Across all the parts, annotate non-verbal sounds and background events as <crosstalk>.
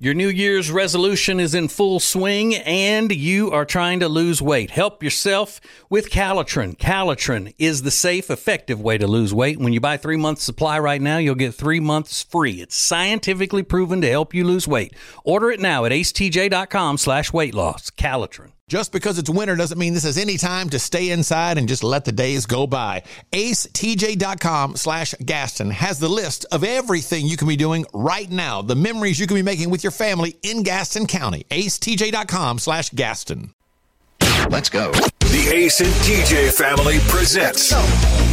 Your New Year's resolution is in full swing and you are trying to lose weight. Help yourself with Calitrin. Calitrin is the safe, effective way to lose weight. When you buy three months supply right now, you'll get three months free. It's scientifically proven to help you lose weight. Order it now at acetj.com slash weight loss. Calitrin. Just because it's winter doesn't mean this is any time to stay inside and just let the days go by. AceTJ.com slash Gaston has the list of everything you can be doing right now, the memories you can be making with your family in Gaston County. AceTJ.com slash Gaston. Let's go. The Ace and TJ family presents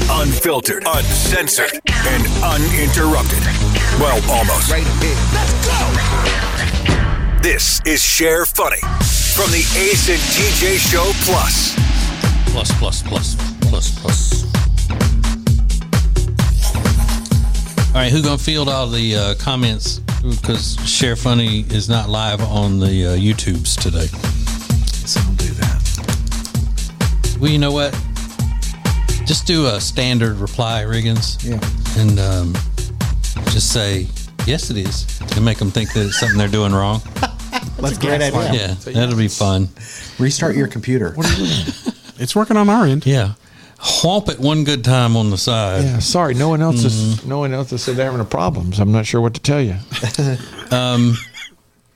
Unfiltered, Uncensored, and Uninterrupted. Well, almost. Right here. Let's go. This is Share Funny from the Ace and TJ Show Plus. Plus, plus, plus, plus, plus. All right, who gonna field all the uh, comments? Because Share Funny is not live on the uh, YouTubes today. So I'll do that. Well, you know what? Just do a standard reply, Riggins. Yeah. And um, just say, yes, it is. To make them think that it's something they're doing wrong. <laughs> That's Let's a great idea. Yeah, that'll be fun. Restart your computer. <laughs> It's working on our end. Yeah. Whomp it one good time on the side. Yeah, sorry, no one else is no one else has said they're having a problem. So I'm not sure what to tell you. <laughs>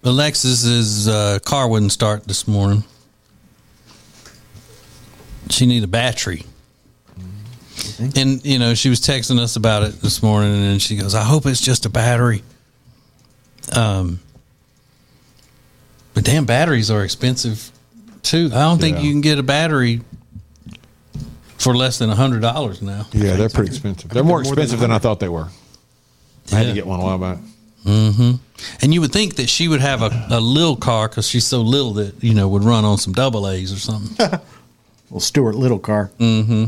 Alexis's uh, car wouldn't start this morning. She need a battery. And you know, she was texting us about it this morning, and she goes, "I hope it's just a battery." Um, but damn, batteries are expensive too. I don't think Yeah. you can get a battery for less than a hundred dollars now. Yeah, they're pretty expensive. They're more they're more expensive than I thought they were. I had Yeah. to get one a while back. Mm-hmm. And you would think that she would have a, a little car because she's so little that you know would run on some double A's or something. <laughs> Well, Stuart Little car. Mm-hmm.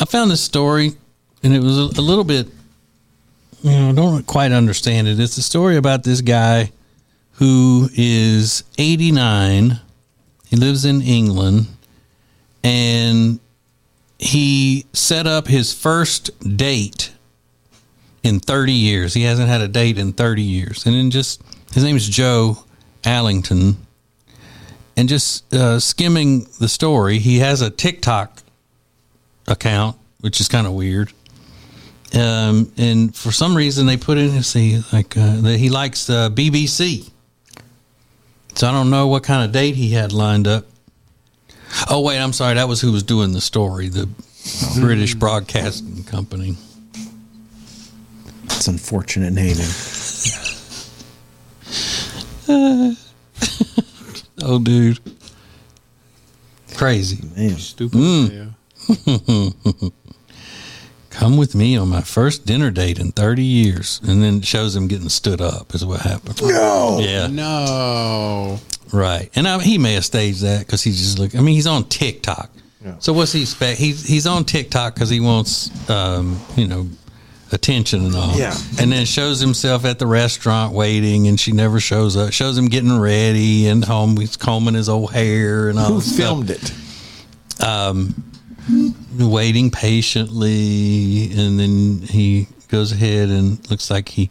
I found this story, and it was a, a little bit, you know, I don't quite understand it. It's a story about this guy who is 89. He lives in England, and he set up his first date in 30 years. He hasn't had a date in 30 years. And then just, his name is Joe Allington. And just uh, skimming the story, he has a TikTok account, which is kind of weird. Um, and for some reason, they put in see like uh, that he likes uh, BBC. So I don't know what kind of date he had lined up. Oh wait, I'm sorry. That was who was doing the story, the British Broadcasting Company. It's unfortunate naming. <laughs> Oh, dude, crazy. Man. Stupid. Mm. Yeah. <laughs> Come with me on my first dinner date in 30 years, and then it shows him getting stood up. Is what happened. No. Yeah. No. Right, and I, he may have staged that because he's just look. I mean, he's on TikTok. So what's he expect? He's he's on TikTok because he wants, um, you know, attention and all. Yeah. and then shows himself at the restaurant waiting, and she never shows up. Shows him getting ready and home. He's combing his old hair and all. Who that stuff. filmed it? Waiting patiently and then he goes ahead and looks like he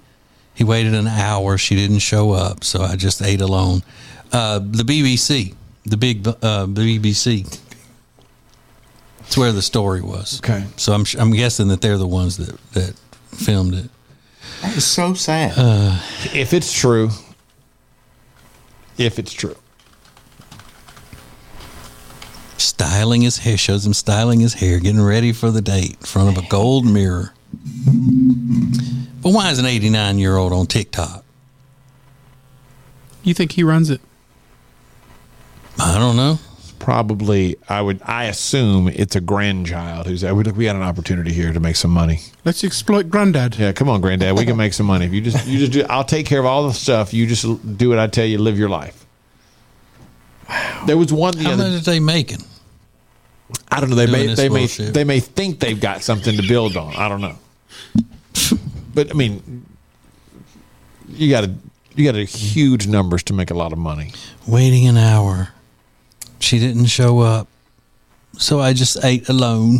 he waited an hour. She didn't show up so i just ate alone. Uh the bbc the big uh bbc it's where the story was. Okay. so i'm i'm guessing that they're the ones that that filmed it. That is so sad. If it's true, if it's true, styling his hair shows him styling his hair getting ready for the date in front of a gold mirror but why is an 89 year old on tiktok You think he runs it? i don't know probably I would. I assume it's a grandchild who's. We we got an opportunity here to make some money. Let's exploit Granddad. Yeah, come on, granddad. We can make some money if you just you just do. I'll take care of all the stuff. You just do what I tell you. Live your life. Wow. There was one the How other. much are they making? I don't know. They may they may bullshit? they may think they've got something to build on. I don't know. But I mean, you got to you got to huge numbers to make a lot of money. Waiting an hour. She didn't show up. So I just ate alone.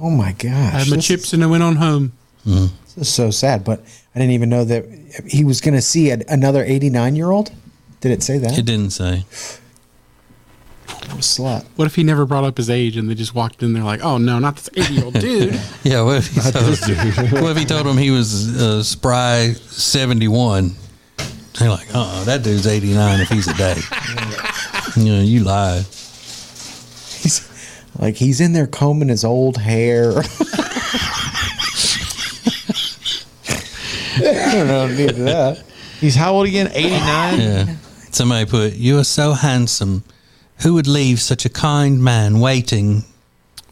oh my gosh. I had my This chips and I went on home. is This is so sad, but I didn't even know that he was going to see a, another 89 year old. Did it say that? It didn't say. What a slut. What if he never brought up his age and they just walked in there like, oh no, not this 80 year old <laughs> dude? Yeah, what if he told, what if he told him he was uh, spry seventy one? They're like, uh, that dude's eighty nine if he's a day. <laughs> you know, you lied. He's like he's in there combing his old hair. <laughs> I don't know. Need that. He's how old again? 89? Yeah. Somebody put, "You are so handsome. Who would leave such a kind man waiting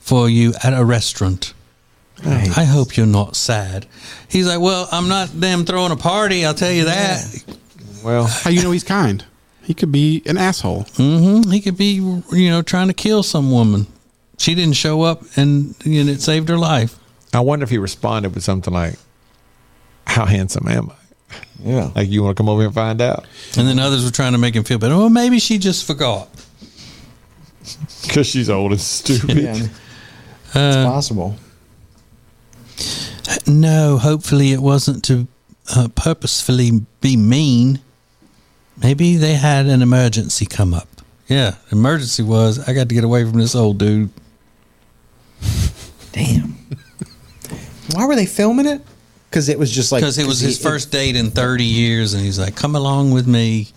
for you at a restaurant?" I hope you're not sad. He's like, Well, I'm not damn throwing a party, I'll tell you that. Well, How you know he's kind? He could be an asshole. hmm He could be, you know, trying to kill some woman. She didn't show up and, you know, it saved her life. I wonder if he responded with something like, How handsome am I? Yeah. Like, you want to come over here and find out? And then others were trying to make him feel better. Well, maybe she just forgot. <laughs> Because she's old and stupid. Yeah. It's Uh, possible. No, hopefully it wasn't to uh, purposefully be mean. Maybe they had an emergency come up. Yeah, emergency was I got to get away from this old dude. Damn. Why were they filming it? Because it was just like Because it was his he- first date in 30 years, and he's like, come along with me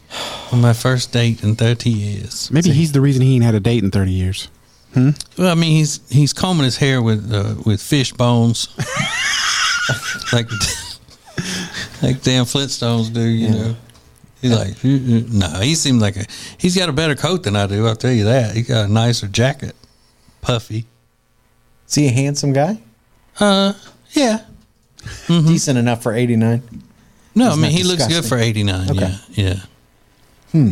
on my first date in 30 years. Maybe he's the reason he ain't had a date in 30 years. Well, I mean, he's he's combing his hair with uh, with fish bones, <laughs> like <laughs> like damn Flintstones do. You know, he's like, "Mm, mm." no, he seems like a he's got a better coat than I do. I'll tell you that. He got a nicer jacket, puffy. Is he a handsome guy? Uh, yeah. Decent enough for 89. No, He's I mean not he looks good for eighty nine. Okay. Yeah, yeah. Hmm.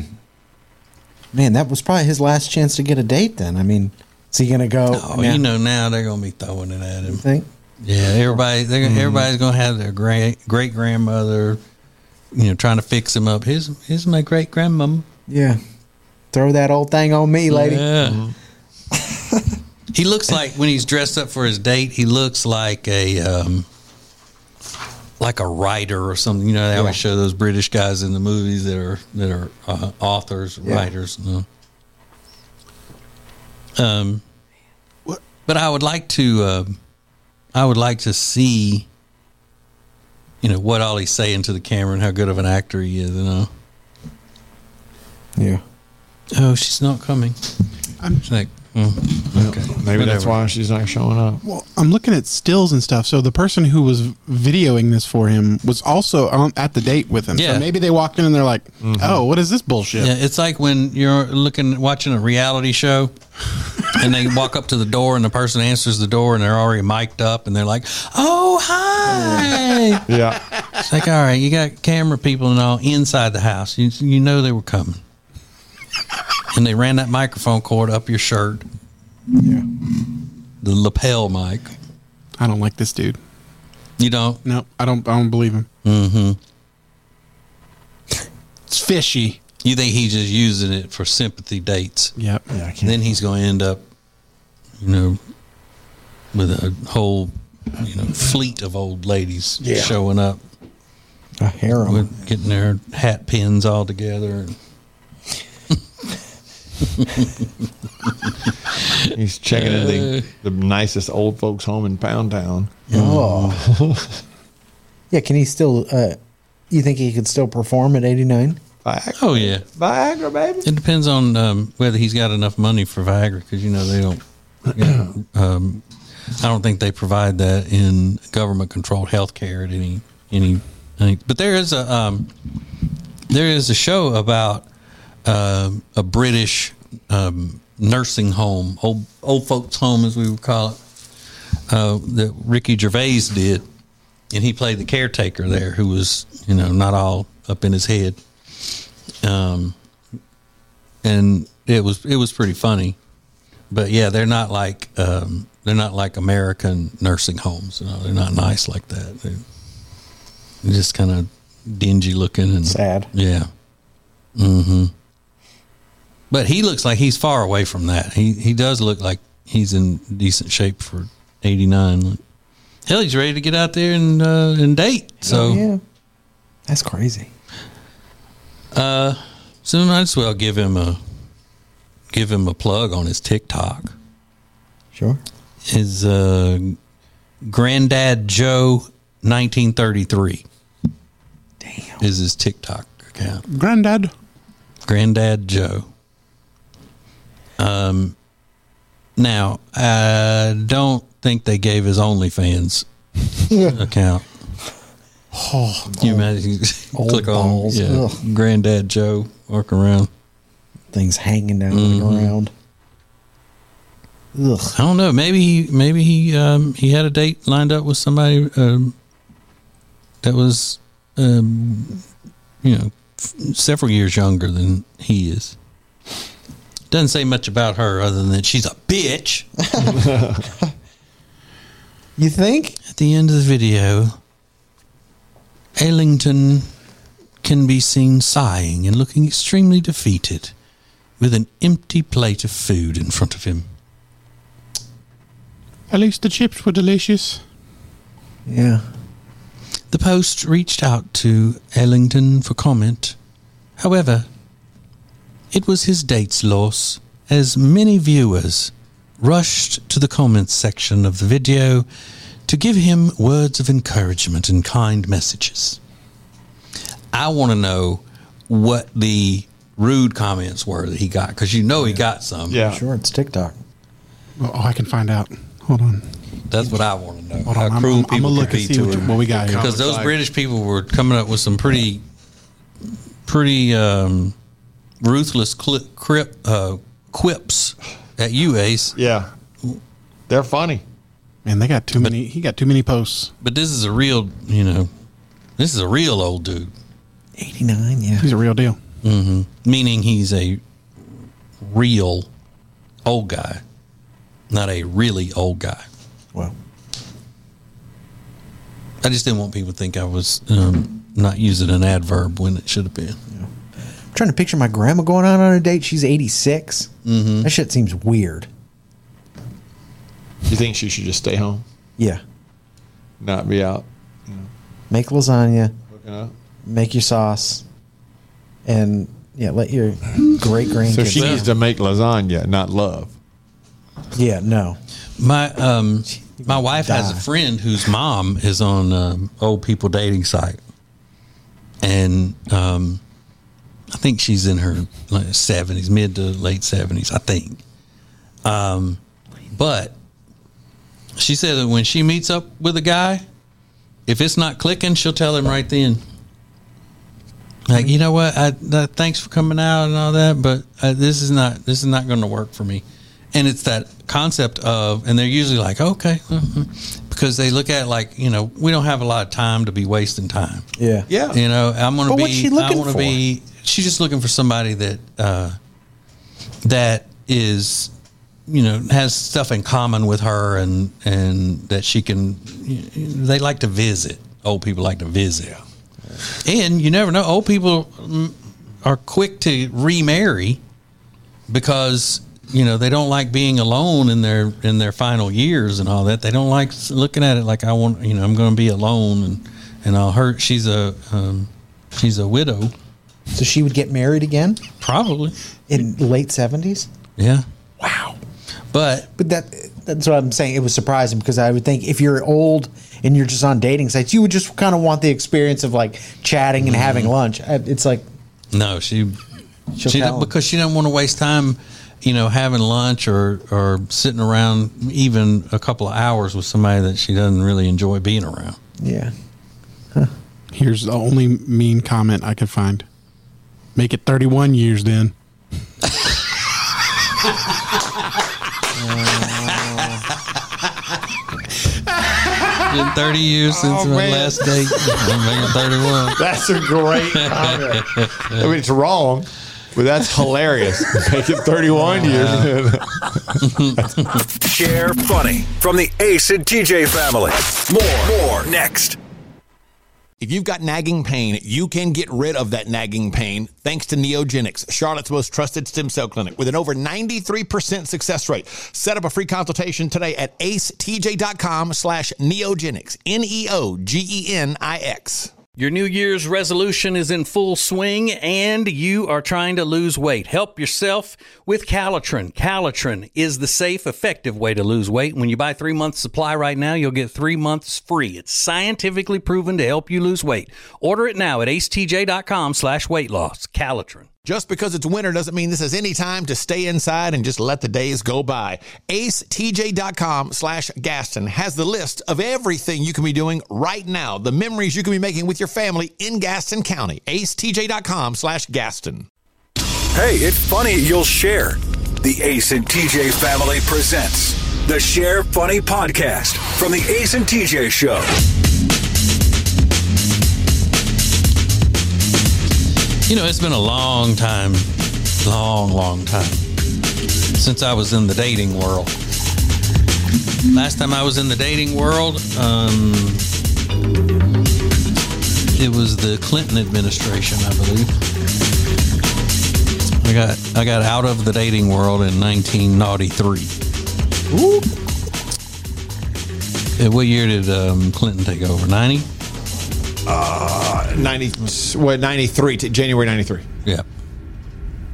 Man, that was probably his last chance to get a date then. I mean, is he going to go? Oh, now, you know now they're gonna be throwing it at him. you think? Yeah, everybody, they're, Mm-hmm. everybody's gonna have their great great grandmother, you know, trying to fix him up. Here's here's my great grandmom. Yeah. Throw that old thing on me, lady. Yeah. he looks like when he's dressed up for his date, he looks like a um, like a writer or something. You know, they Yeah. always show those British guys in the movies that are that are uh, authors, Yeah. writers. you know. Um, but I would like to, um I would like to see, you know, what all he's saying to the camera and how good of an actor he is. You know. Yeah. Oh, she's not coming. I'm She's like, mm, okay, Maybe that's why she's not showing up. well, I'm looking at stills and stuff. So the person who was videoing this for him was also on, at the date with him. Yeah. So maybe they walked in and they're like, "Oh, what is this bullshit?" Yeah, it's like when you're looking watching a reality show and they walk up to the door and the person answers the door and they're already mic'd up and they're like, "Oh, hi." <laughs> Yeah. it's like, "All right, you got camera people and all inside the house. You you know they were coming." And they ran that microphone cord up your shirt. Yeah. The lapel mic. I don't like this dude. You don't? No, I don't. I don't believe him. Mm-hmm. It's fishy. You think he's just using it for sympathy dates? Yep. Yeah, I can't. then he's going to end up, you know, with a whole, you know, fleet of old ladies Yeah. showing up A harem. with getting their hat pins all together. <laughs> He's checking in the, the nicest old folks home in Pound Town. Oh. <laughs> yeah, can he still, uh, you think he could still perform at 89? Viagra, Oh yeah, Viagra baby. it depends on um, whether he's got enough money for Viagra because you know they don't. You know, <coughs> um, I don't think they provide that in government controlled health care at any any. any but there is a um, there is a show about um a British um, nursing home, old old folks home as we would call it, uh, that Ricky Gervais did, and he played the caretaker there, who was you know not all up in his head, um, and it was it was pretty funny, but yeah, they're not like um, they're not like American nursing homes. You know, they're not nice like that. They're, they're just kind of dingy looking and Sad. yeah. Mm-hmm. But he looks like he's far away from that. He he does look like he's in decent shape for eighty nine. hell, he's ready to get out there and uh, and date. So, Oh, yeah, that's crazy. uh, so might as well give him a give him a plug on his TikTok. Sure. His uh, granddad Joe, nineteen thirty three, Damn. is his TikTok account. Granddad. Granddad Joe. Um, now I don't think they gave his OnlyFans <laughs> account. Oh, You imagine <laughs> click on balls. yeah, Ugh. Granddad Joe walk around. things hanging down Mm-hmm. the ground. Ugh. I don't know. Maybe he maybe he um, he had a date lined up with somebody um, that was um, you know f- several years younger than he is. Doesn't say much about her other than that she's a bitch. <laughs> You think? At the end of the video, Ellington can be seen sighing and looking extremely defeated with an empty plate of food in front of him. At least the chips were delicious. Yeah. The Post reached out to Ellington for comment. However, it was his date's loss, as many viewers rushed to the comments section of the video to give him words of encouragement and kind messages. I want to know what the rude comments were that he got, because you know he got some. Yeah. Sure, it's TikTok. Oh, I can find out. Hold on. That's what I want to know. Hold how on. I'm, cruel I'm, I'm people gonna look could and be see to what, him. what we got here. because those like- British people were coming up with some pretty, pretty um, ruthless cli crip, uh, quips at you, Ace. Yeah. They're funny. Man, they got too many. He got too many posts. But this is a real, you know, this is a real old dude. 89, yeah. He's a real deal. Mm-hmm. Meaning he's a real old guy, not a really old guy. Well, I just didn't want people to think I was um, not using an adverb when it should have been. I'm trying to picture my grandma going out on a date. She's 86. Mm-hmm. That shit seems weird. You think she should just stay home, Yeah. not be out Make lasagna, hooking up? make your sauce, and yeah, let your great grandkids. So she needs to make lasagna, not love. yeah, no. My um, my wife has a friend whose mom is on um, old people dating site, and um, I think she's in her seventies, mid to late seventies, I think. Um, but she said that when she meets up with a guy, if it's not clicking, she'll tell him right then. Like you know what, I, uh, thanks for coming out and all that, but uh, this is not this is not going to work for me. And it's that concept of, and they're usually like, okay, mhm," <laughs> because they look at it like you know we don't have a lot of time to be wasting time. Yeah. Yeah. You know, I'm gonna be. what's she I looking want to for? be. She's just looking for somebody that uh, that is, you know, has stuff in common with her, and and that she can. They like to visit. Old people like to visit, and you never know. Old people are quick to remarry because you know they don't like being alone in their in their final years and all that. They don't like looking at it like I want. You know, I'm going to be alone and and I'll hurt. She's a um, she's a widow, So she would get married again probably. in late 70s? Yeah, Wow. but But that that's what I'm saying. It was surprising because I would think if you're old and you're just on dating sites, you would just kind of want the experience of like chatting and having mm-hmm. lunch. I- It's like no, she She'll she tell don't, because she doesn't want to waste time. You know, having lunch or or sitting around even a couple of hours with somebody that she doesn't really enjoy being around. yeah. Here's the only mean comment I could find. Make it 31 years then. <laughs> Been 30 years since Oh, my man. last date. I'm making 31. <laughs> That's a great comment. I mean, it's wrong, but that's hilarious. Make it 31 years. Share funny from the Ace and TJ family. More, more next. If you've got nagging pain, you can get rid of that nagging pain thanks to Neogenix, Charlotte's most trusted stem cell clinic with an over 93% success rate. Set up a free consultation today at acetj.com slash neogenix, N-E-O-G-E-N-I-X. Your New Year's resolution is in full swing and you are trying to lose weight. Help yourself with Calitrin. Calitrin is the safe, effective way to lose weight. When you buy three months supply right now, you'll get three months free. It's scientifically proven to help you lose weight. Order it now at acetj.com slash weight loss. Calitrin. Just because it's winter doesn't mean this is any time to stay inside and just let the days go by. AceTJ.com slash Gaston has the list of everything you can be doing right now, the memories you can be making with your family in Gaston County. AceTJ.com slash Gaston. Hey, it's funny you'll share. The Ace and TJ family presents the Share Funny podcast from the Ace and TJ Show. You know, it's been a long time, long, long time since I was in the dating world. Last time I was in the dating world, um, it was the Clinton administration, I believe. I got I got out of the dating world in 1993. Uh, What year did um, Clinton take over? 90? 90, what, 93, t- January 93. Yeah.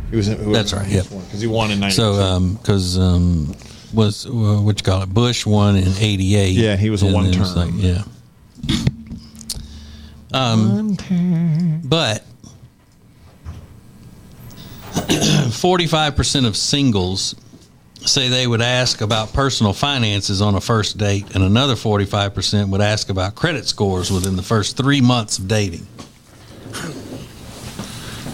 He was, That's right, yeah. Because he won in 93. So, um, because um, was uh, what you call it? Bush won in '88. Yeah, he was a one term. yeah. Um, but <clears throat> forty-five percent of singles say they would ask about personal finances on a first date, and another forty-five percent would ask about credit scores within the first three months of dating.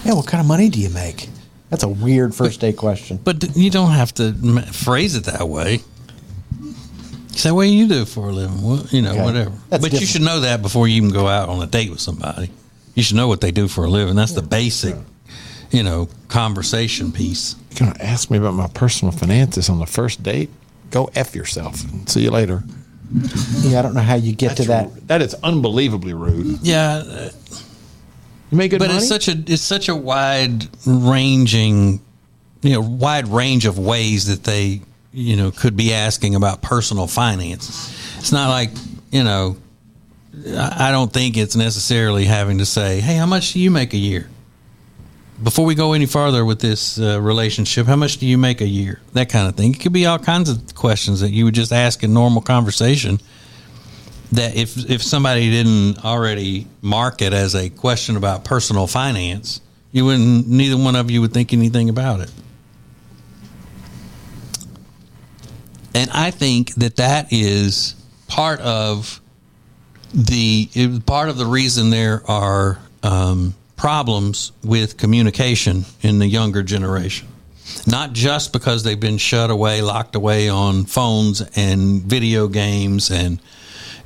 Yeah, what kind of money do you make? That's a weird first date question. But you don't have to phrase it that way. Say, what do you do for a living? Well, you know, Okay. whatever. That's but you should know that before you even go out on a date with somebody. You should know what they do for a living. That's the basic, you know, conversation piece. You're going to ask me about my personal finances on the first date? Go F yourself. See you later. Yeah, I don't know how you get to that. That is unbelievably rude. Yeah, uh, You make good but money? it's such a it's such a wide ranging, you know, wide range of ways that they, you know, could be asking about personal finances. It's not like you know, I I don't think it's necessarily having to say, "Hey, how much do you make a year?" Before we go any farther with this uh, relationship, how much do you make a year? That kind of thing. It could be all kinds of questions that you would just ask in normal conversation. That if if somebody didn't already mark it as a question about personal finance, you wouldn't. Neither one of you would think anything about it. And I think that that is part of the part of the reason there are um, problems with communication in the younger generation. Not just because they've been shut away, locked away on phones and video games and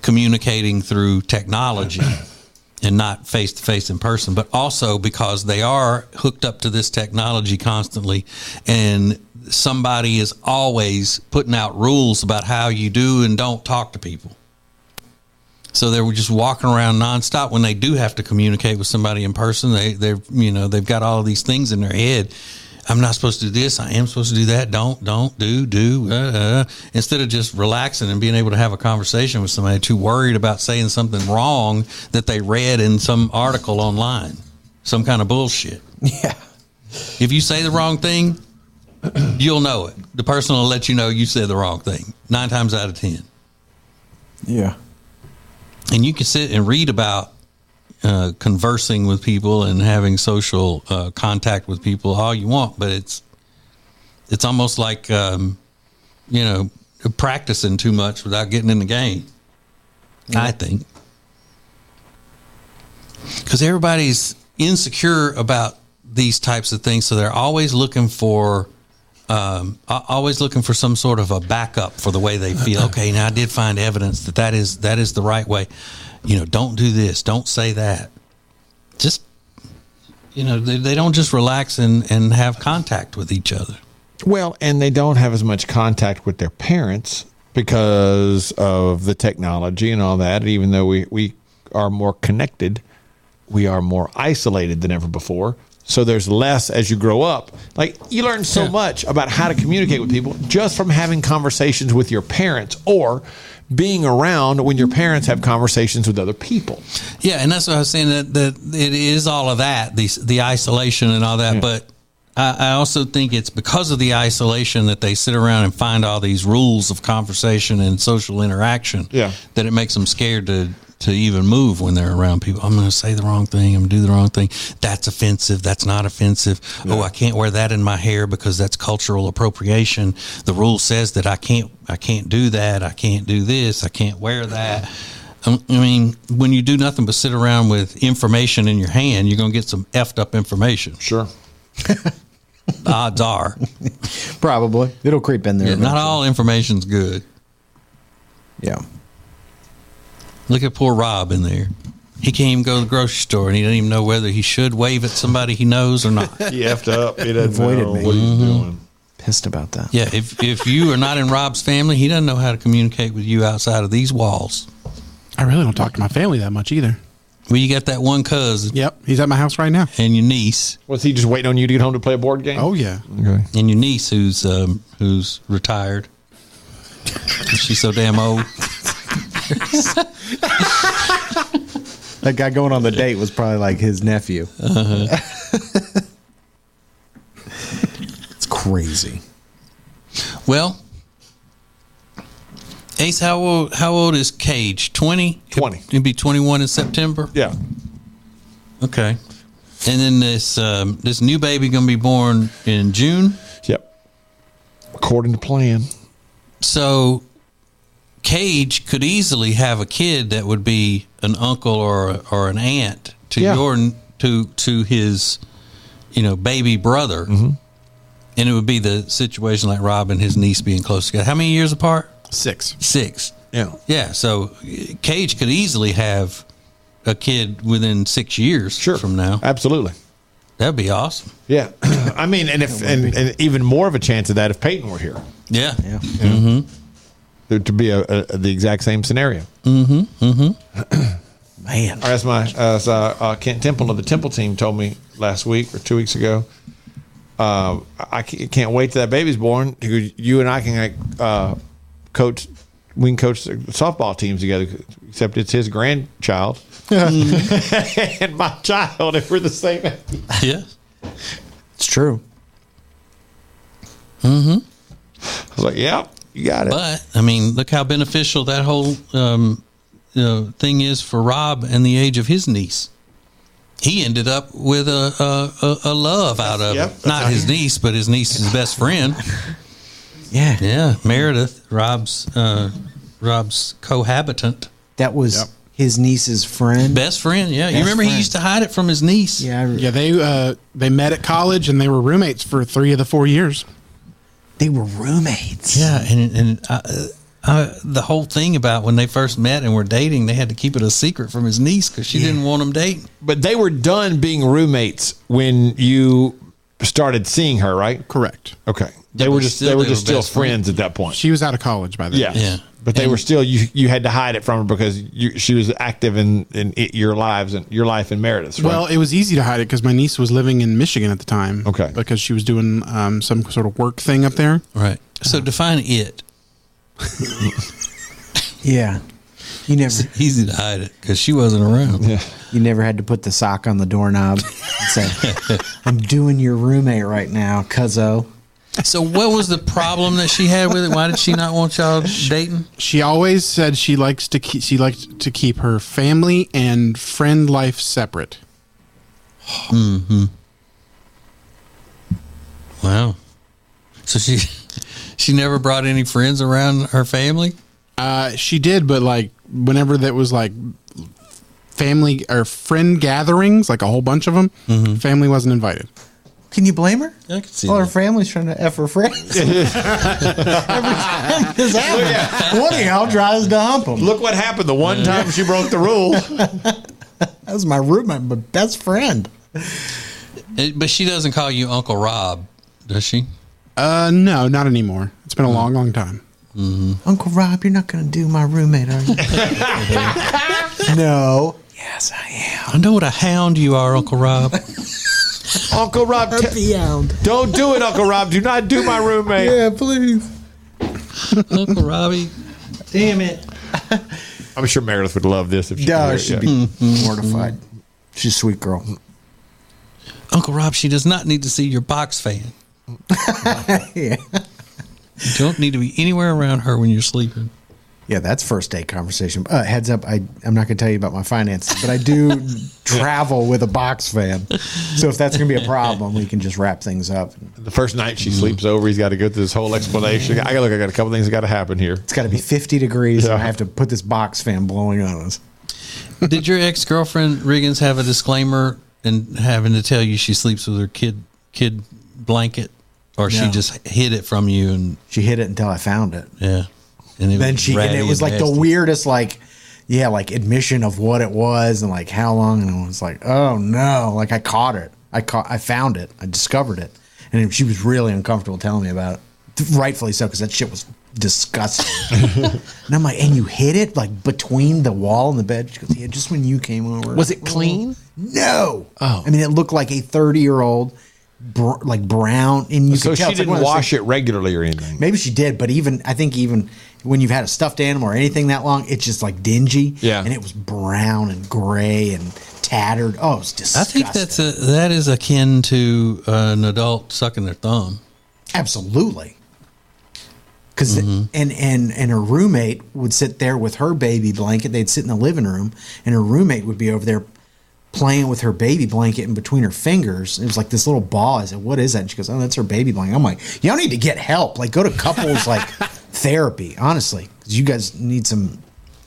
communicating through technology <clears throat> and not face to face in person, but also because they are hooked up to this technology constantly and somebody is always putting out rules about how you do and don't talk to people. So they were just walking around nonstop when they do have to communicate with somebody in person. They they're you know they've got all of these things in their head. I'm not supposed to do this. I am supposed to do that. Don't don't do do. Uh, uh. Instead of just relaxing and being able to have a conversation with somebody, too worried about saying something wrong that they read in some article online, some kind of bullshit. <laughs> Yeah. If you say the wrong thing, <clears throat> you'll know it. The person will let you know you said the wrong thing nine times out of ten Yeah. And you can sit and read about uh, conversing with people and having social uh, contact with people all you want, but it's it's almost like um, you know practicing too much without getting in the game. I think because everybody's insecure about these types of things, so they're always looking for um, always looking for some sort of a backup for the way they feel. <laughs> Okay, now I did find evidence that that is that is the right way. You know, don't do this, don't say that. Just you know, they, they don't just relax and and have contact with each other. Well, and they don't have as much contact with their parents because of the technology and all that. Even though we, we are more connected, we are more isolated than ever before. So there's less as you grow up. Like you learn so Yeah. much about how to communicate with people just from having conversations with your parents or being around when your parents have conversations with other people. Yeah, and that's what I was saying that, that it is all of that, the the isolation and all that. But I, I also think it's because of the isolation that they sit around and find all these rules of conversation and social interaction. Yeah. that it makes them scared to to even move when they're around people. I'm going to say the wrong thing. I'm going to do the wrong thing. That's offensive. That's not offensive. Oh, I can't wear that in my hair because that's cultural appropriation. The rule says that I can't. I can't do that. I can't do this. I can't wear that. Um, I mean, when you do nothing but sit around with information in your hand, you're going to get some effed up information. Sure. <laughs> Odds are. <laughs> Probably. It'll creep in there. Yeah, not all information's good. Yeah. Look at poor Rob in there. He can't even go to the grocery store, and he doesn't even know whether he should wave at somebody he knows or not. <laughs> He effed up. He doesn't Avoided know me. what he's doing. Pissed about that. Yeah, if if you are not in Rob's family, he doesn't know how to communicate with you outside of these walls. I really don't talk to my family that much either. Well, you got that one cousin Yep, he's at my house right now. and your niece, Was he just waiting on you to get home to play a board game? Oh yeah, okay. and your niece who's um, who's retired. She's so damn old. <laughs> <laughs> That guy going on the date was probably like his nephew. <laughs> it's crazy. Well, Ace, how old how old is Cage? Twenty. 20. He'll be twenty one in September. Yeah. Okay. And then this um, this new baby gonna be born in June. Yep. According to plan. So Cage could easily have a kid that would be an uncle or or an aunt to Yeah. your to to his you know baby brother. Mm-hmm. And it would be the situation like Rob and his niece being close together. How many years apart? six. Six. Yeah. Yeah, so Cage could easily have a kid within six years Sure. from now. Absolutely. That'd be awesome. Yeah. <coughs> I mean, and if and, and even more of a chance of that if Peyton were here. Yeah. Yeah. There to be a, a, the exact same scenario. Mm-hmm. Mm-hmm. <clears throat> Man. Or as my as uh, uh, Kent Temple of the Temple team told me last week or two weeks ago, uh, I can't wait till that baby's born. You and I can like, uh, coach. We can coach the softball teams together. Except it's his grandchild <laughs> and my child, if we're the same. age. Yeah. It's true. Mm-hmm. I was like, "Yeah, you got it." But I mean, look how beneficial that whole um, you know, thing is for Rob and the age of his niece. He ended up with a a, a, a love out of Yep, it. Not his niece, but his niece's best friend. <laughs> Yeah. Yeah, Meredith, Rob's uh, Rob's cohabitant, That was Yep. his niece's friend. best friend. Yeah, you Best remember he used to hide it from his niece. Yeah. I, Yeah, they uh, they met at college and they were roommates for three of the four years. They were roommates. Yeah, and and uh, uh, the whole thing about when they first met and were dating, they had to keep it a secret from his niece because she didn't want him dating. But they were done being roommates when you started seeing her, right? Correct. Okay. They Yeah, were but just still they were they just were still friends. friends at that point. She was out of college by then. Yeah. Yeah. But they And- were still you. You had to hide it from her because you, she was active in in it, your lives and your life in Meredith's. Right? Well, it was easy to hide it because my niece was living in Michigan at the time. Okay. Because she was doing um, some sort of work thing up there. Right. So define it. <laughs> Yeah. You never Easy to hide it because she wasn't around. yeah. you never had to put the sock on the doorknob and say, <laughs> I'm doing your roommate right now, cuzzo. So what was the problem that she had with it? Why did she not want y'all dating? She always said she likes to keep, she liked to keep her family and friend life separate. Hmm. Wow. So she <laughs> she never brought any friends around her family. Uh, she did, but like whenever that was like family or friend gatherings, like a whole bunch of them, family wasn't invited. Can you blame her? I can see All her that. family's trying to F her friends. <laughs> Every time this happens, one of y'all tries to hump them. Look what happened the one time she broke the rule. <laughs> That was my roommate, my best friend. Eh, But she doesn't call you Uncle Rob, does she? Uh, no, not anymore. It's been a long, long time. Uncle Rob, you're not going to do my roommate, are you? <laughs> no. Yes, I am. I know what a hound you are, Uncle Rob. Uncle Rob, te- don't do it, Uncle Rob. Do not do my roommate. Yeah, please. Uncle Robbie. Damn it. I'm sure Meredith would love this if she Yeah, she'd hear it. be mortified. She's a sweet girl. Uncle Rob, she does not need to see your box fan. <laughs> Yeah. You don't need to be anywhere around her when you're sleeping. Yeah, that's first date conversation. Uh, heads up, I, I'm not going to tell you about my finances, but I do <laughs> travel with a box fan. So if that's going to be a problem, we can just wrap things up. The first night she sleeps over, he's got to go through this whole explanation. I got look. I got a couple things that got to happen here. It's got to be 50 degrees, and I have to put this box fan blowing on us. Did your ex girlfriend Riggins have a disclaimer and having to tell you she sleeps with her kid kid blanket, or she No. just hid it from you and She hid it until I found it. yeah, and it Then was she, and ratty it was like the weirdest, like, yeah, like admission of what it was and like how long. And it was like, oh no, like I caught it. I caught, I found it. I discovered it. And she was really uncomfortable telling me about it. Rightfully so, because that shit was disgusting. <laughs> and I'm like, and you hid it like between the wall and the bed? She goes, yeah, just when you came over. Was it clean? No. Oh. I mean, it looked like a 30 year old, br- like brown. And you So could tell she it's like didn't one of those wash it regularly or anything. Maybe she did, but even I think even when you've had a stuffed animal or anything that long, it's just like dingy. Yeah. and it was brown and gray and tattered. Oh, it's disgusting. I think that's a that is akin to uh, an adult sucking their thumb. absolutely. Because Mm-hmm. and and and her roommate would sit there with her baby blanket. They'd sit in the living room, and her roommate would be over there playing with her baby blanket in between her fingers. It was like this little ball. I said, "What is that?" And she goes, "Oh, that's her baby blanket." I'm like, "Y'all need to get help. Like, go to couples like therapy, honestly, because you guys need some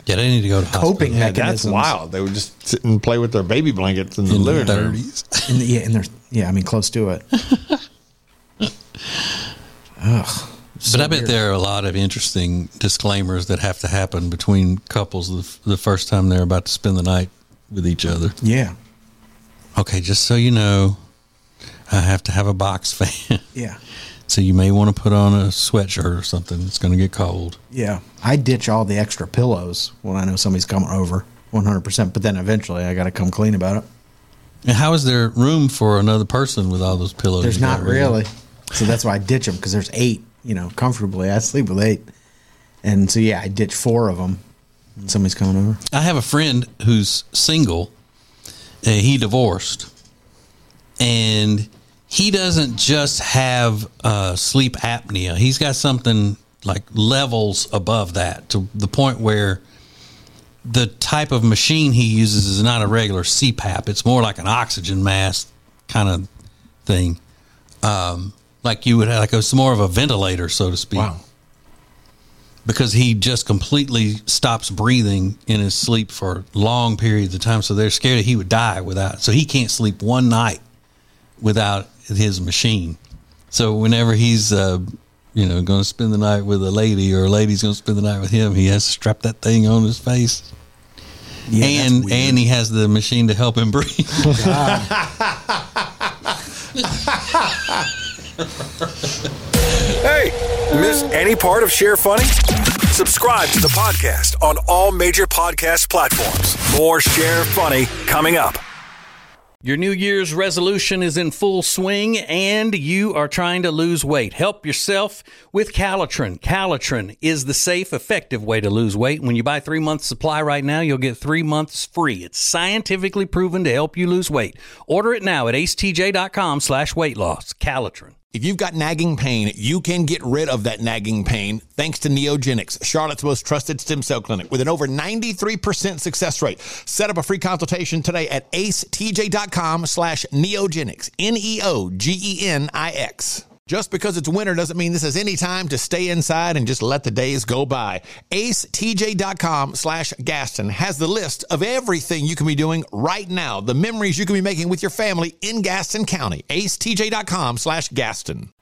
Yeah, they need to go to coping hospital. Yeah, that's mechanisms. wild. They would just sit and play with their baby blankets in the their living room. thirties. <laughs> In the, yeah, in their yeah, I mean, close to it. <laughs> But I bet there are a lot of interesting disclaimers that have to happen between couples the, f- the first time they're about to spend the night with each other. Yeah, Okay, just so you know, I have to have a box fan. yeah, so you may want to put on a sweatshirt or something. It's going to get cold. yeah. I ditch all the extra pillows when I know somebody's coming over, one hundred percent. But then eventually, I got to come clean about it. And how is there room for another person with all those pillows? There's not got rid of? really, so that's why I ditch them because there's eight. You know, comfortably, I sleep with eight, and so yeah, I ditch four of them. When somebody's coming over. I have a friend who's single. And he divorced, and he doesn't just have uh, sleep apnea. He's got something like levels above that to the point where the type of machine he uses is not a regular CPAP. It's more like an oxygen mask kind of thing. Um, like you would have, like it's more of a ventilator, so to speak Wow. because he just completely stops breathing in his sleep for long periods of time. So they're scared that he would die without. So he can't sleep one night without his machine. So whenever he's, uh, you know, going to spend the night with a lady or a lady's going to spend the night with him, he has to strap that thing on his face. Yeah, and and he has the machine to help him <laughs> breathe. Hey, miss any part of Share Funny? Subscribe to the podcast on all major podcast platforms. More Share Funny coming up. Your New Year's resolution is in full swing and you are trying to lose weight. Help yourself with Calitrin. Calitrin is the safe, effective way to lose weight. When you buy three months supply right now, you'll get three months free. It's scientifically proven to help you lose weight. Order it now at acetj.com slash weight loss. Calitrin. If you've got nagging pain, you can get rid of that nagging pain thanks to Neogenix, Charlotte's most trusted stem cell clinic with an over 93% success rate. Set up a free consultation today at acetj.com slash neogenix, N-E-O-G-E-N-I-X. Just because it's winter doesn't mean this is any time to stay inside and just let the days go by. AceTJ.com slash Gaston has the list of everything you can be doing right now, the memories you can be making with your family in Gaston County. AceTJ.com slash Gaston.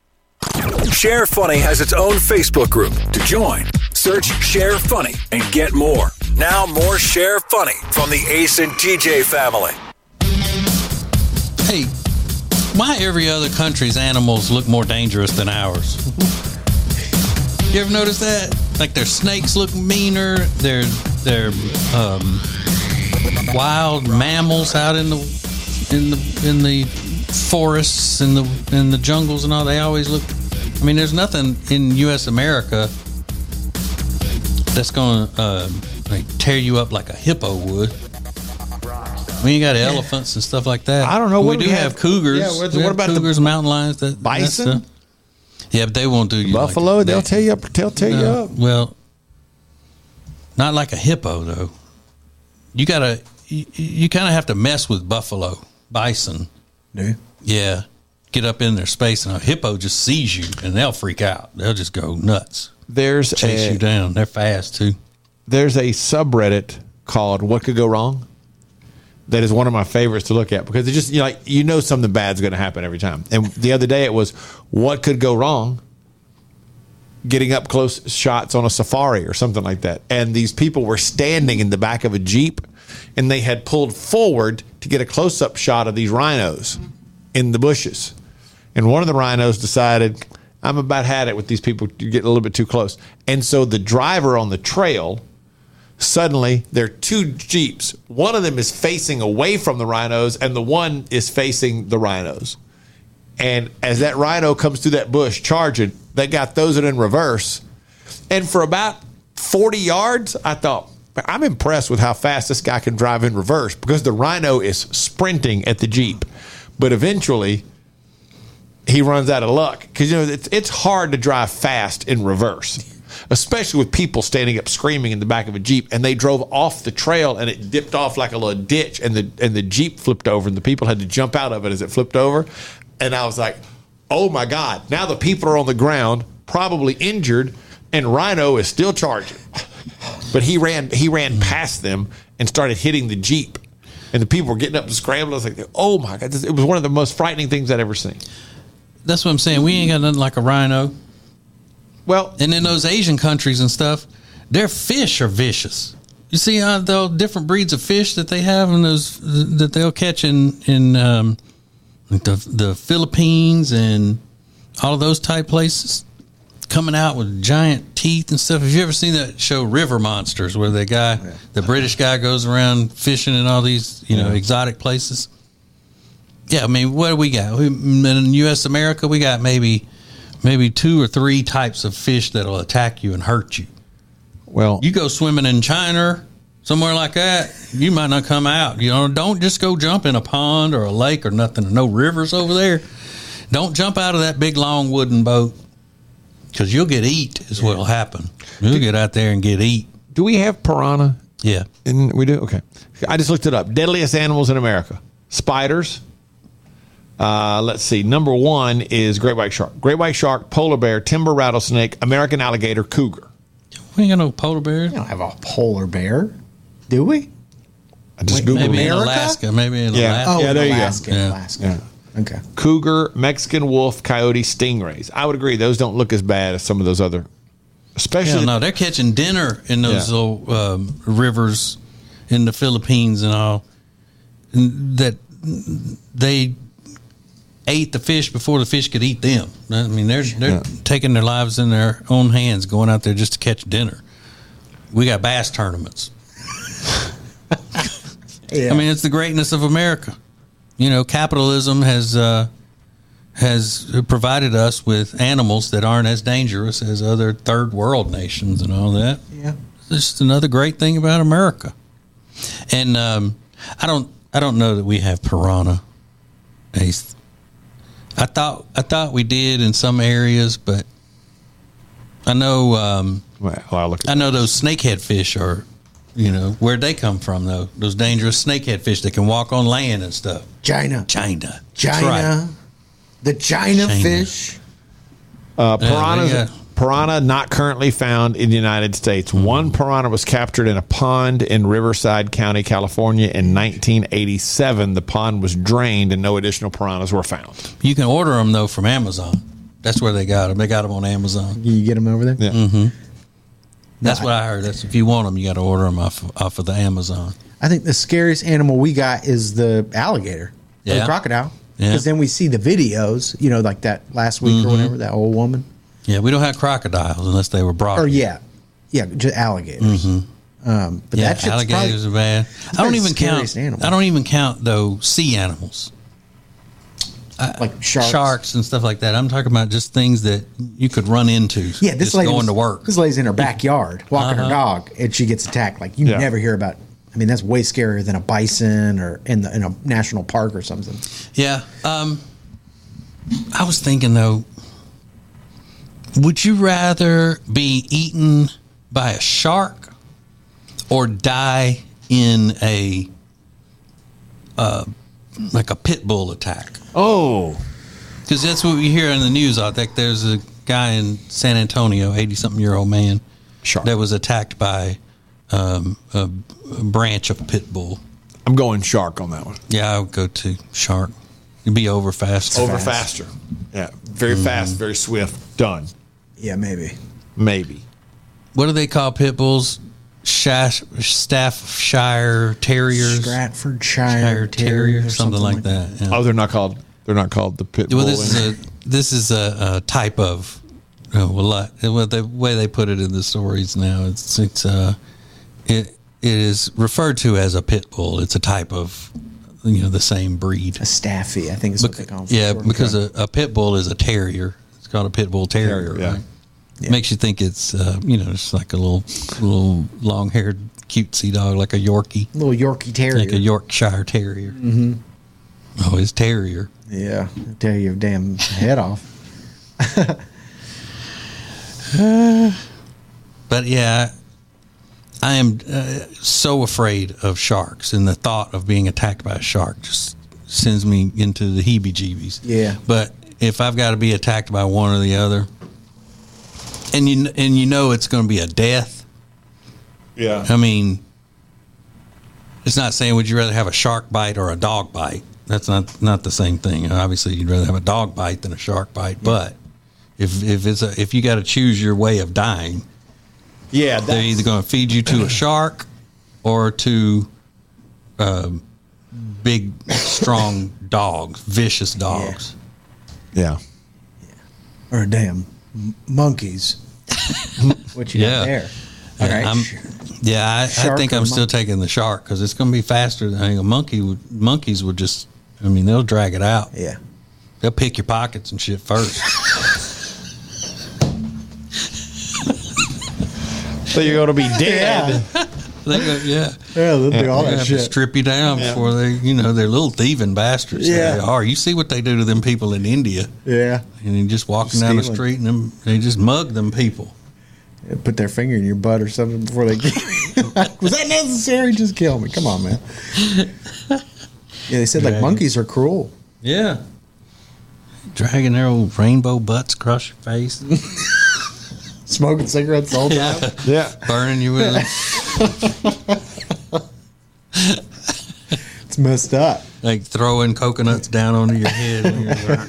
Share Funny has its own Facebook group. To join, search Share Funny and get more. Now, more Share Funny from the Ace and TJ family. Hey, why every other country's animals look more dangerous than ours? you ever notice that? Like their snakes look meaner, their their um, wild mammals out in the in the in the forests and the in the jungles and all. They always look. I mean, there's nothing in U.S. America that's going to uh, like tear you up like a hippo would. We ain't got elephants and stuff like that. I don't know. We do do we have, have? cougars. Yeah, what- We what have about the cougars, mountain lions? That that Bison? stuff. Yeah, but they won't do you Buffalo, that. they'll They- tear you up. They'll tear you up. Well, not like a hippo though. You gotta, you, you kind of have to mess with buffalo, bison. Dude. Yeah, get up in their space, and a hippo just sees you, and they'll freak out. They'll just go nuts, There's chase a, you down. They're fast too. there's a subreddit called "What Could Go Wrong." That is one of my favorites to look at because it just you know, like you know something bad's going to happen every time. And the other day it was what could go wrong. Getting up close shots on a safari or something like that, and these people were standing in the back of a jeep, and they had pulled forward to get a close up shot of these rhinos in the bushes. And one of the rhinos decided, I'm about had it with these people getting a little bit too close. And so the driver on the trail, suddenly there are two Jeeps. One of them is facing away from the rhinos, and the one is facing the rhinos. And as that rhino comes through that bush charging, they got those in reverse. And for about 40 yards, I thought, I'm impressed with how fast this guy can drive in reverse because the rhino is sprinting at the Jeep. But eventually, he runs out of luck because you know it's it's hard to drive fast in reverse, especially with people standing up screaming in the back of a jeep. And they drove off the trail and it dipped off like a little ditch, and the and the jeep flipped over, and the people had to jump out of it as it flipped over. And I was like, "Oh my god!" Now the people are on the ground, probably injured, and Rhino is still charging. But he ran he ran hmm. past them and started hitting the jeep. And the people were getting up and scrambling. I was like, "Oh my god!" This, it was one of the most frightening things I'd ever seen. That's what I'm saying. We ain't got nothing like a rhino. Well, And in those Asian countries and stuff, their fish are vicious. You see how the different breeds of fish that they have in those that they'll catch in in um, the the Philippines and all of those type places, coming out with giant teeth and stuff. Have you ever seen that show River Monsters, where the guy, the British guy, goes around fishing in all these you know exotic places? Yeah, I mean, what do we got? We, in U.S. America, we got maybe maybe two or three types of fish that'll attack you and hurt you. well, You go swimming in China, somewhere like that, you might not come out. You know, don't just go jump in a pond or a lake or nothing. No rivers over there. Don't jump out of that big long wooden boat because you'll get eat. Is what'll happen. You'll get out there and get eat. do we have piranha? Yeah. And we do. Okay, I just looked it up. Deadliest animals in America: spiders. Uh, let's see. Number one is great white shark, great white shark, polar bear, timber rattlesnake, American alligator, cougar. We ain't got no polar bear. We don't have a polar bear, do we? I just Wait, googled Maybe it. in Alaska. Maybe in Yeah. Alaska. Oh, Yeah, there you go. Alaska, Yeah. Alaska. Okay. cougar, Mexican wolf, coyote, stingrays. I would agree; those don't look as bad as some of those other, Yeah, especially. no, they're catching dinner in those Yeah. little um, rivers in the Philippines and all. And that they ate the fish before the fish could eat them. I mean, they're they're Yeah. taking their lives in their own hands, going out there just to catch dinner. We got bass tournaments. <laughs> Yeah. I mean, it's the greatness of America. You know, capitalism has uh, has provided us with animals that aren't as dangerous as other third world nations and all that. yeah. It's just another great thing about America. And um, I don't I don't know that we have piranha. Ace. I thought I thought we did in some areas, but I know um, well, I'll look at I know those snakehead fish are, you know, where'd they come from though? Those dangerous snakehead fish that can walk on land and stuff. China. China. China. right. The China, China. fish. Uh, piranhas, they got- piranha not currently found in the United States. Hmm. One piranha was captured in a pond in Riverside County, California in 1987. The pond was drained and no additional piranhas were found. You can order them though from Amazon. That's where they got them. They got them on Amazon. You get them over there? Yeah. Mm-hmm. That's what I heard. That's if you want them, you got to order them off off of the Amazon. I think the scariest animal we got is the alligator, or Yeah. the crocodile. Yeah. Because then we see the videos, you know, like that last week or mm-hmm. whatever, that old woman. Yeah, we don't have crocodiles unless they were brought. Or yeah, yeah, just alligators. Um, but Yeah, that alligators probably, are bad. I don't even count. scariest animal. I don't even count though sea animals, like sharks. sharks and stuff like that. I'm talking about just things that you could run into. Yeah, this just lady going was- to work. This lady's in her backyard walking Uh-huh. her dog, and she gets attacked. Like you Yeah. never hear about. I mean, that's way scarier than a bison or in the in a national park or something. Yeah. Um, I was thinking though, would you rather be eaten by a shark or die in a uh, like a pit bull attack? Oh, Because that's what we hear in the news. I think there's a guy in San Antonio, eighty something year old man, Shark. that was attacked by um, a, a branch of a pit bull. I'm going shark on that one. Yeah, I would go to shark. It'd be over fast. Over Fast. faster. Yeah, very fast, very swift. Done. Yeah, maybe. Maybe. What do they call pit bulls? Shash, Staffshire Terriers, Stratfordshire Shire Terrier, Terrier, or something, like that. yeah. Oh, they're not called. They're not called the pit Well, bull. this is a this is a, a type of uh, well, like, well, the way they put it in the stories now, it's it's uh, it it is referred to as a pit bull. It's a type of you know the same breed. A staffy, I think is what they call them. yeah, because a, a pit bull is a terrier. It's called a pit bull terrier. Terrier, yeah. right? Makes you think it's uh, you know it's like a little little long haired cutesy dog, like a Yorkie, little Yorkie Terrier. like a Yorkshire Terrier. Mm-hmm. Oh, it's terrier. yeah, tear your damn head off. <laughs> But yeah, I am uh, so afraid of sharks, and the thought of being attacked by a shark just sends me into the heebie-jeebies. Yeah. But if I've got to be attacked by one or the other, and you and you know it's going to be a death, yeah. I mean, it's not saying would you rather have a shark bite or a dog bite. That's not not the same thing. Obviously, you'd rather have a dog bite than a shark bite. But if if it's a, if you got to choose your way of dying, Yeah. they're either going to feed you to a shark or to um, big, strong dogs, vicious dogs. yeah. Yeah. Or damn monkeys. <laughs> what you Yeah. got there? All right. I'm- Yeah, I, I think I'm still monkey? taking the shark because it's going to be faster than I think a monkey. Would, monkeys would just, I mean, they'll drag it out. yeah. They'll pick your pockets and shit first. <laughs> So you're going to be dead. <laughs> they go, yeah. Yeah, they'll do all They that have to shit. strip you down before they, you know, they're little thieving bastards. Yeah. They are. You see what they do to them people in India. Yeah. And you just walking down the Stealing. street and them, they just mug them people. Put their finger in your butt or something before they get <laughs> Was that necessary? Just kill me. Come on, man. <laughs> Yeah, they said like Dragon. monkeys are cruel. Yeah. Dragging their old rainbow butts across your face. Smoking cigarettes the whole time. yeah. Yeah. Burning you with them. It's messed up. Like throwing coconuts down onto your head. when you're like,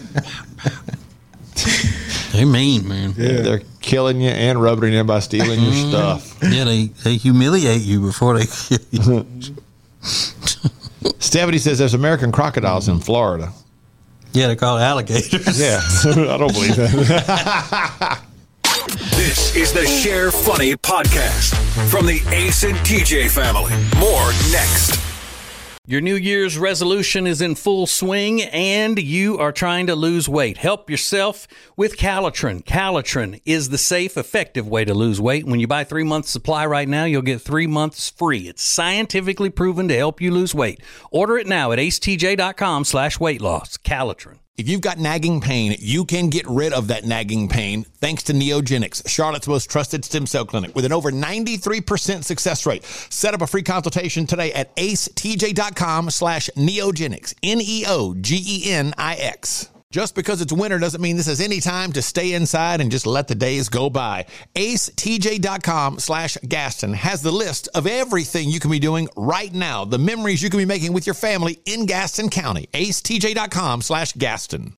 they mean, man. Yeah. They're killing you and rubbing you by stealing your mm-hmm. stuff. Yeah, they, they humiliate you before they kill you. <laughs> Stephanie says there's American crocodiles in Florida. Yeah, they're called alligators. Yeah. <laughs> I don't believe that. <laughs> This is the Share Funny podcast from the Ace and TJ family. More next. Your New Year's resolution is in full swing and you are trying to lose weight. Help yourself with Calitrin. Calitrin is the safe, effective way to lose weight. When you buy three months supply right now, you'll get three months free. It's scientifically proven to help you lose weight. Order it now at acetj.com slash weight loss. Calitrin. If you've got nagging pain, you can get rid of that nagging pain thanks to Neogenix, Charlotte's most trusted stem cell clinic with an over 93% success rate. Set up a free consultation today at acetj.com slash neogenix, N-E-O-G-E-N-I-X. Just because it's winter doesn't mean this is any time to stay inside and just let the days go by. AceTJ.com slash Gaston has the list of everything you can be doing right now, the memories you can be making with your family in Gaston County. AceTJ.com slash Gaston.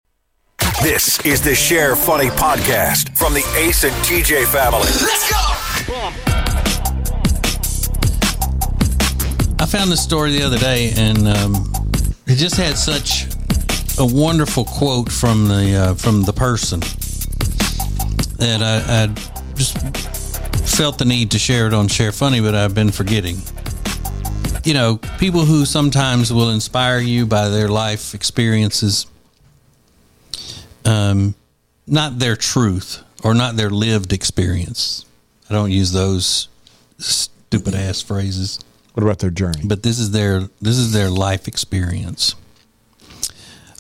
This is the Share Funny podcast from the Ace and TJ family. Let's go. I found this story the other day, and um, it just had such a wonderful quote from the uh, from the person that I, I just felt the need to share it on Share Funny, but I've been forgetting. You know, people who sometimes will inspire you by their life experiences, um, not their truth or not their lived experience. I don't use those stupid ass phrases What about their journey? but this is their this is their life experience.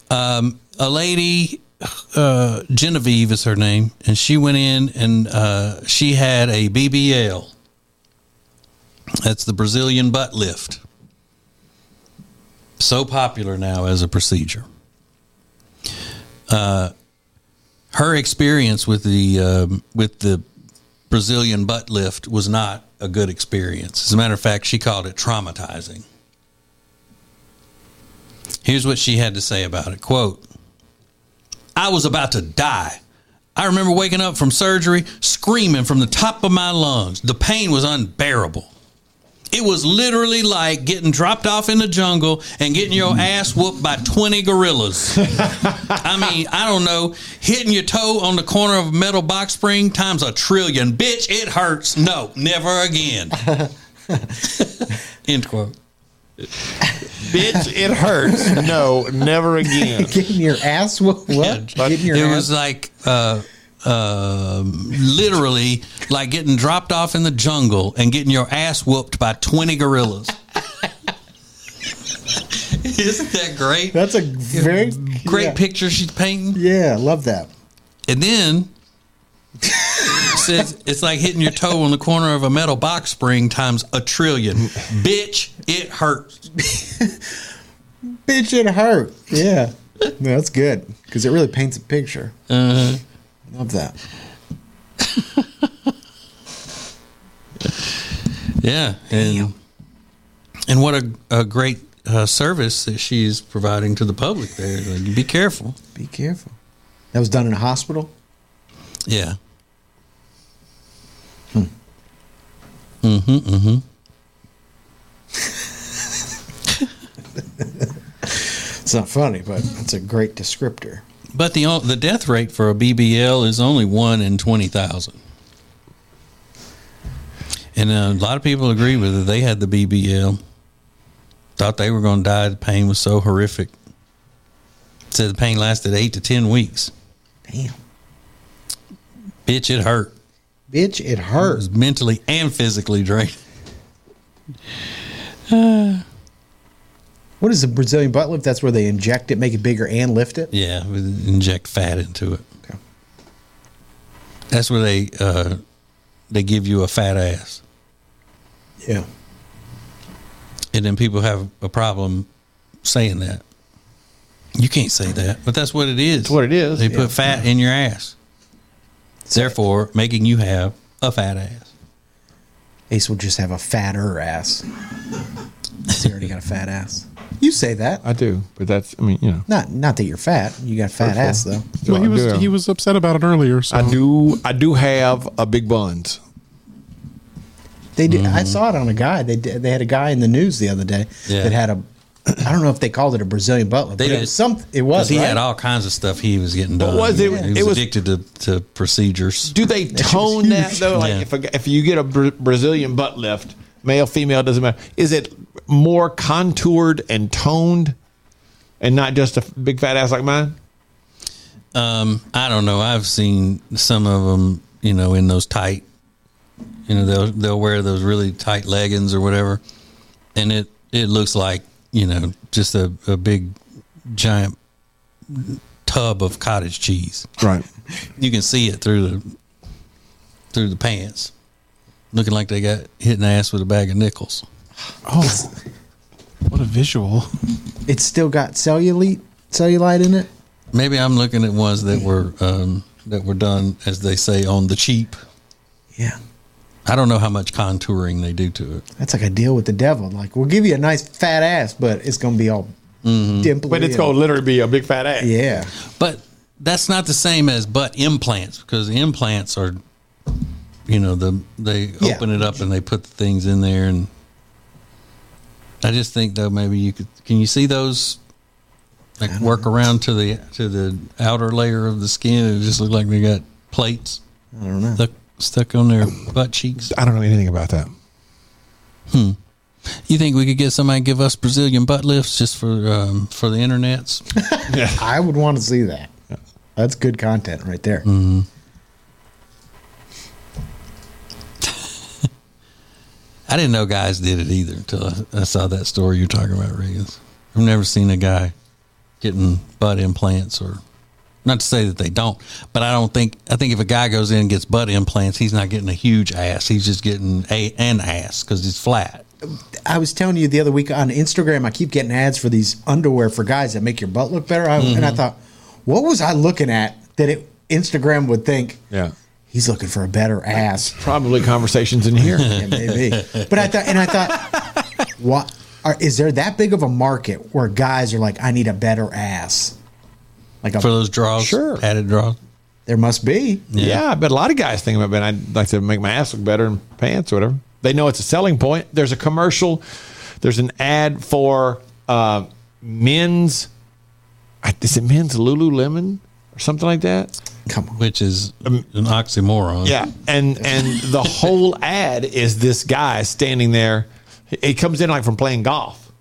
Um, a lady, uh, Genevieve is her name, and she went in and uh, she had a BBL. That's the Brazilian butt lift. So popular now as a procedure. Uh, her experience with the um, with the Brazilian butt lift was not a good experience. As a matter of fact, she called it traumatizing. Here's what she had to say about it. Quote, I was about to die. I remember waking up from surgery screaming from the top of my lungs. The pain was unbearable. It was literally like getting dropped off in the jungle and getting your ass whooped by 20 gorillas. I mean, I don't know, hitting your toe on the corner of a metal box spring times a trillion. Bitch, it hurts. No, never again. <laughs> End quote. Bitch, it hurts. No, never again. <laughs> Getting your ass whooped. What? Getting your it ass. was like uh, uh, literally like getting dropped off in the jungle and getting your ass whooped by 20 gorillas. <laughs> Isn't that great? That's a very Great yeah. picture she's painting. Yeah, love that. And then says it's like hitting your toe on the corner of a metal box spring times a trillion. Bitch, it hurts. Bitch, it hurt. Yeah, no, that's good because it really paints a picture. Uh-huh. Love that. yeah. And, and what a, a great uh, service that she's providing to the public there. Like, be careful. Be careful. That was done in a hospital. Yeah. Mm-hmm, mm-hmm. It's not funny, but it's a great descriptor. But the the death rate for a BBL is only one in twenty thousand, and uh, a lot of people agree with it. They had the BBL, thought they were going to die. The pain was so horrific. Said the pain lasted eight to ten weeks. Damn, Bitch, it hurt. Bitch, it It hurt. was mentally and physically draining. <sighs> What is the Brazilian butt lift? That's where they inject it, make it bigger, and lift it. Yeah, we inject fat into it. Okay. That's where they uh, they give you a fat ass, Yeah. and then people have a problem saying that. You can't say that, but that's what it is. That's what it is. They put fat in your ass, therefore making you have a fat ass. Ace will just have a fatter ass. He's already got a fat ass. You say that. I do, but that's, I mean, you know. Not not that you're fat. You got a fat ass though. So well, he I was do- he was upset about it earlier. So I do, I do have a big buns. They did. Mm-hmm. I saw it on a guy. They did, they had a guy in the news the other day Yeah. that had a. I don't know if they called it a Brazilian butt lift. They but it did. was some. It 'Cause was. he right? had all kinds of stuff he was getting done. was it- He was, it was- addicted to, to procedures. Do they <laughs> tone that though? Like Yeah. if a, if you get a Brazilian butt lift, male, female, doesn't matter. Is it more contoured and toned, and not just a big fat ass like mine? Um, I don't know. I've seen some of them, you know, in those tight, you know, they'll they'll wear those really tight leggings or whatever, and it it looks like you know just a, a big giant tub of cottage cheese. Right. <laughs> You can see it through the through the pants, looking like they got hit in the ass with a bag of nickels. oh, what a visual! <laughs> It's still got cellulite cellulite in it. Maybe I'm looking at ones that were um, that were done, as they say, on the cheap. Yeah. I don't know how much contouring they do to it. That's like a deal with the devil. Like we'll give you a nice fat ass, but it's gonna be all mm-hmm. dimply. But it's and- going to literally be a big fat ass. Yeah. But that's not the same as butt implants because implants are, you know, the they Yeah. open it up and they put the things in there, and I just think though maybe you could. Can you see those? Like work around to the to the outer layer of the skin. It just look like they got plates. I don't know. Look, stuck on their butt cheeks. I don't know anything about that. Hmm. You think we could get somebody to give us Brazilian butt lifts just for um, for the internets? <laughs> I would want to see that. That's good content right there. <laughs> I didn't know guys did it either until I, I saw that story you're talking about, Riggins. I've never seen a guy getting butt implants or not to say that they don't, but I don't think I think if a guy goes in and gets butt implants, he's not getting a huge ass. He's just getting a an ass because it's flat. I was telling you the other week on Instagram, I keep getting ads for these underwear for guys that make your butt look better. I, And I mm-hmm. thought, what was I looking at that it, Instagram would think Yeah. he's looking for a better ass? Probably conversations in here. <laughs> Yeah, maybe. But I thought, and I thought, <laughs> what are, is there that big of a market where guys are like, I need a better ass? Like a, For those draws, Sure. padded draws. there must be. Yeah. I bet a lot of guys think about, man, I'd like to make my ass look better in pants or whatever. They know it's a selling point. There's a commercial, there's an ad for uh, men's, I- is it men's Lululemon or something like that? Come on. which is an oxymoron. Yeah, and <laughs> and the whole ad is this guy standing there. He comes in like from playing golf,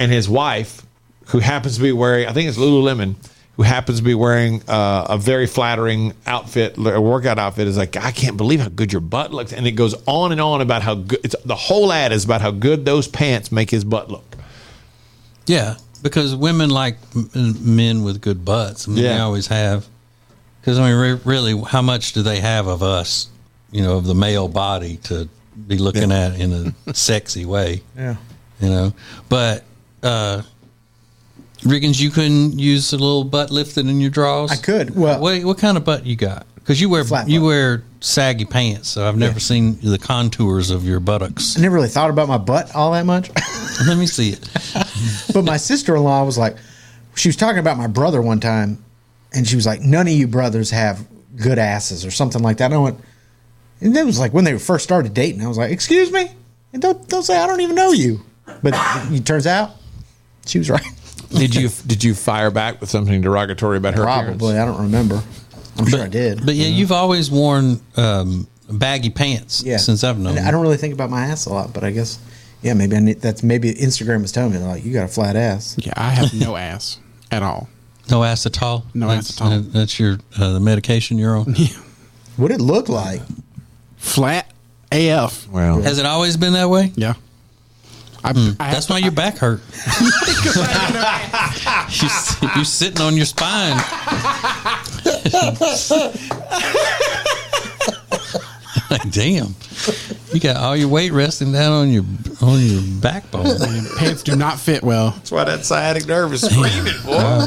and his wife, who happens to be wearing, I think it's Lululemon, who happens to be wearing uh, a very flattering outfit, a workout outfit, is like, I can't believe how good your butt looks, and it goes on and on about how good. It's the whole ad is about how good those pants make his butt look. Yeah, because women like m- men with good butts. I mean, they always have. Because I mean, re- really, how much do they have of us? You know, of the male body to be looking at in a <laughs> sexy way. Yeah. You know, but uh Riggins, you couldn't use a little butt lifting in your drawers. I could. Well- what what kind of butt you got? Because you wear Flat you butt. wear saggy pants, so I've never seen the contours of your buttocks. I never really thought about my butt all that much. <laughs> Let me see it. but my sister in law was like, she was talking about my brother one time, and she was like, none of you brothers have good asses or something like that. And I went, and that was like when they first started dating. I was like, excuse me, and don't don't say I don't even know you. But it turns out she was right. Did you did you fire back with something derogatory about her? appearance? Probably, I don't remember. I'm sure I did. But yeah, you've always worn um, baggy pants yeah, since I've known. And you. I don't really think about my ass a lot, but I guess yeah, maybe I need that's maybe Instagram is telling me like you got a flat ass. Yeah, I have no ass at all. No ass at all. No that's, ass at all. That's your uh, the medication you're on. Yeah. What it look like? Flat AF. Well, Has it always been that way? Yeah. I, I Hmm. That's have- why your back hurt. <laughs> <laughs> you, s- you sitting on your spine. <laughs> like, damn, you got all your weight resting down on your on your backbone. pants do not fit well. that's why that sciatic nerve is screaming, boy.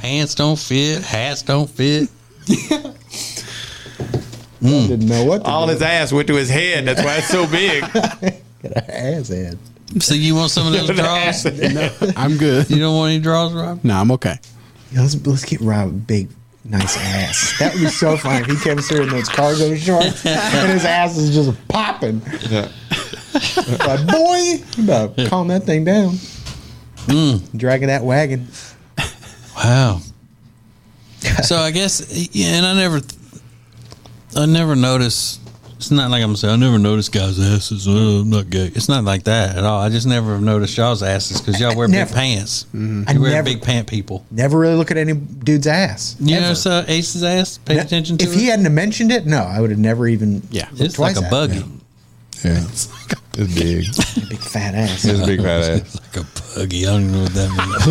Pants don't fit. Hats don't fit. Didn't know what. To All do. his ass went to his head. That's why it's so big. got an ass head. So you want some of those <laughs> draws? <laughs> I'm good. You don't want any draws, Rob? No, I'm okay. Yeah, let's let's get Rob a big, nice ass. That would be so funny if he came through in those cargo shorts and his ass is just popping. Yeah. Like, boy, you better calm that thing down. Mm. Dragging that wagon. Wow. so I guess, yeah, and I never, I never noticed. It's not like I'm saying I never noticed guys' asses. Oh, I'm not gay. It's not like that at all. I just never have noticed y'all's asses because y'all wear Never. big pants. Mm-hmm. I You wear never- big pant people. Never really look at any dude's ass. You ever. know, so Ace's ass. Pay attention to if it. he hadn't have mentioned it, no, I would have never even. Yeah. looked it's like twice a at buggy. It. Yeah. It's <laughs> big. <laughs> A big fat ass. It's a big fat ass. <laughs> It's like a buggy. I don't know what that means.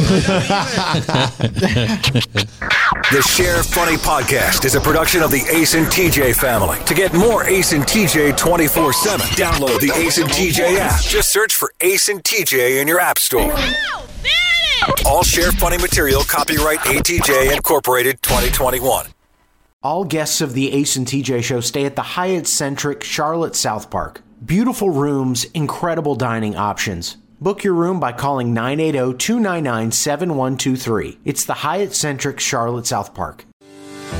The Share Funny Podcast is a production of the Ace and TJ family. To get more Ace and TJ 24 7, download the Ace and TJ app. Just search for Ace and TJ in your app store. All Share Funny material copyright ATJ Incorporated 2021. All guests of the Ace and TJ show stay at the Hyatt Centric Charlotte South Park. Beautiful rooms, incredible dining options. Book your room by calling 980 299 7123. It's the Hyatt Centric Charlotte South Park.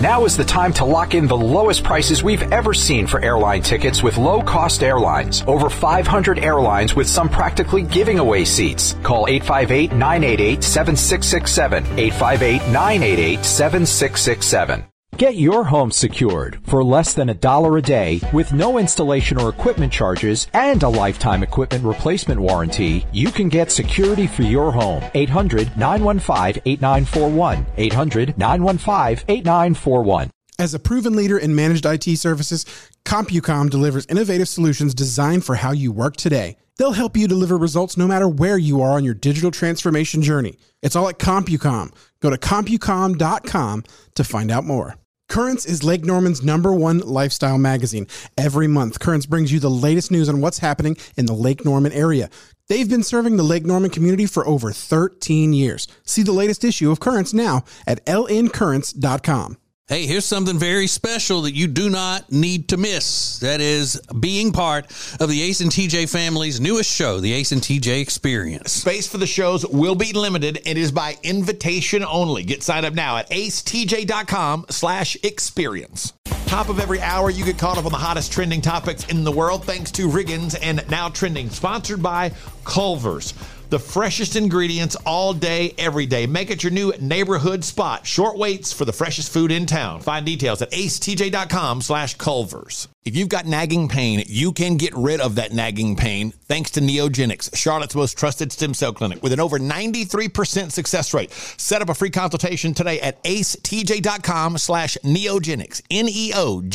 Now is the time to lock in the lowest prices we've ever seen for airline tickets with low cost airlines. Over 500 airlines with some practically giving away seats. Call 858 988 7667. 858 988 7667. Get your home secured for less than a dollar a day with no installation or equipment charges and a lifetime equipment replacement warranty. You can get security for your home. 800 915 8941. 800 915 8941. As a proven leader in managed IT services, CompuCom delivers innovative solutions designed for how you work today. They'll help you deliver results no matter where you are on your digital transformation journey. It's all at CompuCom. Go to CompuCom.com to find out more. Currents is Lake Norman's number one lifestyle magazine. Every month, Currents brings you the latest news on what's happening in the Lake Norman area. They've been serving the Lake Norman community for over 13 years. See the latest issue of Currents now at lncurrents.com. Hey, here's something very special that you do not need to miss. That is being part of the Ace and TJ family's newest show, the Ace and TJ Experience. Space for the shows will be limited. It is by invitation only. Get signed up now at acetj.com slash experience. Top of every hour, you get caught up on the hottest trending topics in the world thanks to Riggins and Now Trending, sponsored by Culver's. The freshest ingredients all day, every day. Make it your new neighborhood spot. Short waits for the freshest food in town. Find details at acetj.com slash Culver's. If you've got nagging pain, you can get rid of that nagging pain thanks to Neogenix, Charlotte's most trusted stem cell clinic with an over 93% success rate. Set up a free consultation today at acetj.com slash neogenix. N-E-O-G-E-N-I-X.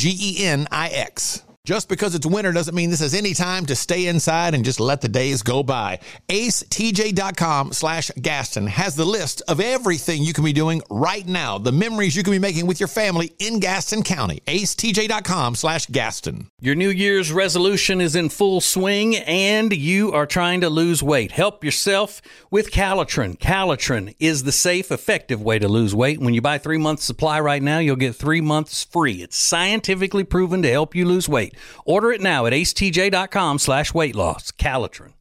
Just because it's winter doesn't mean this is any time to stay inside and just let the days go by. AceTJ.com slash Gaston has the list of everything you can be doing right now, the memories you can be making with your family in Gaston County. AceTJ.com slash Gaston. Your New Year's resolution is in full swing and you are trying to lose weight. Help yourself with Calitrin. Calitrin is the safe, effective way to lose weight. When you buy three months supply right now, you'll get three months free. It's scientifically proven to help you lose weight. Order it now at acetj.com slash weight loss. Calitrin.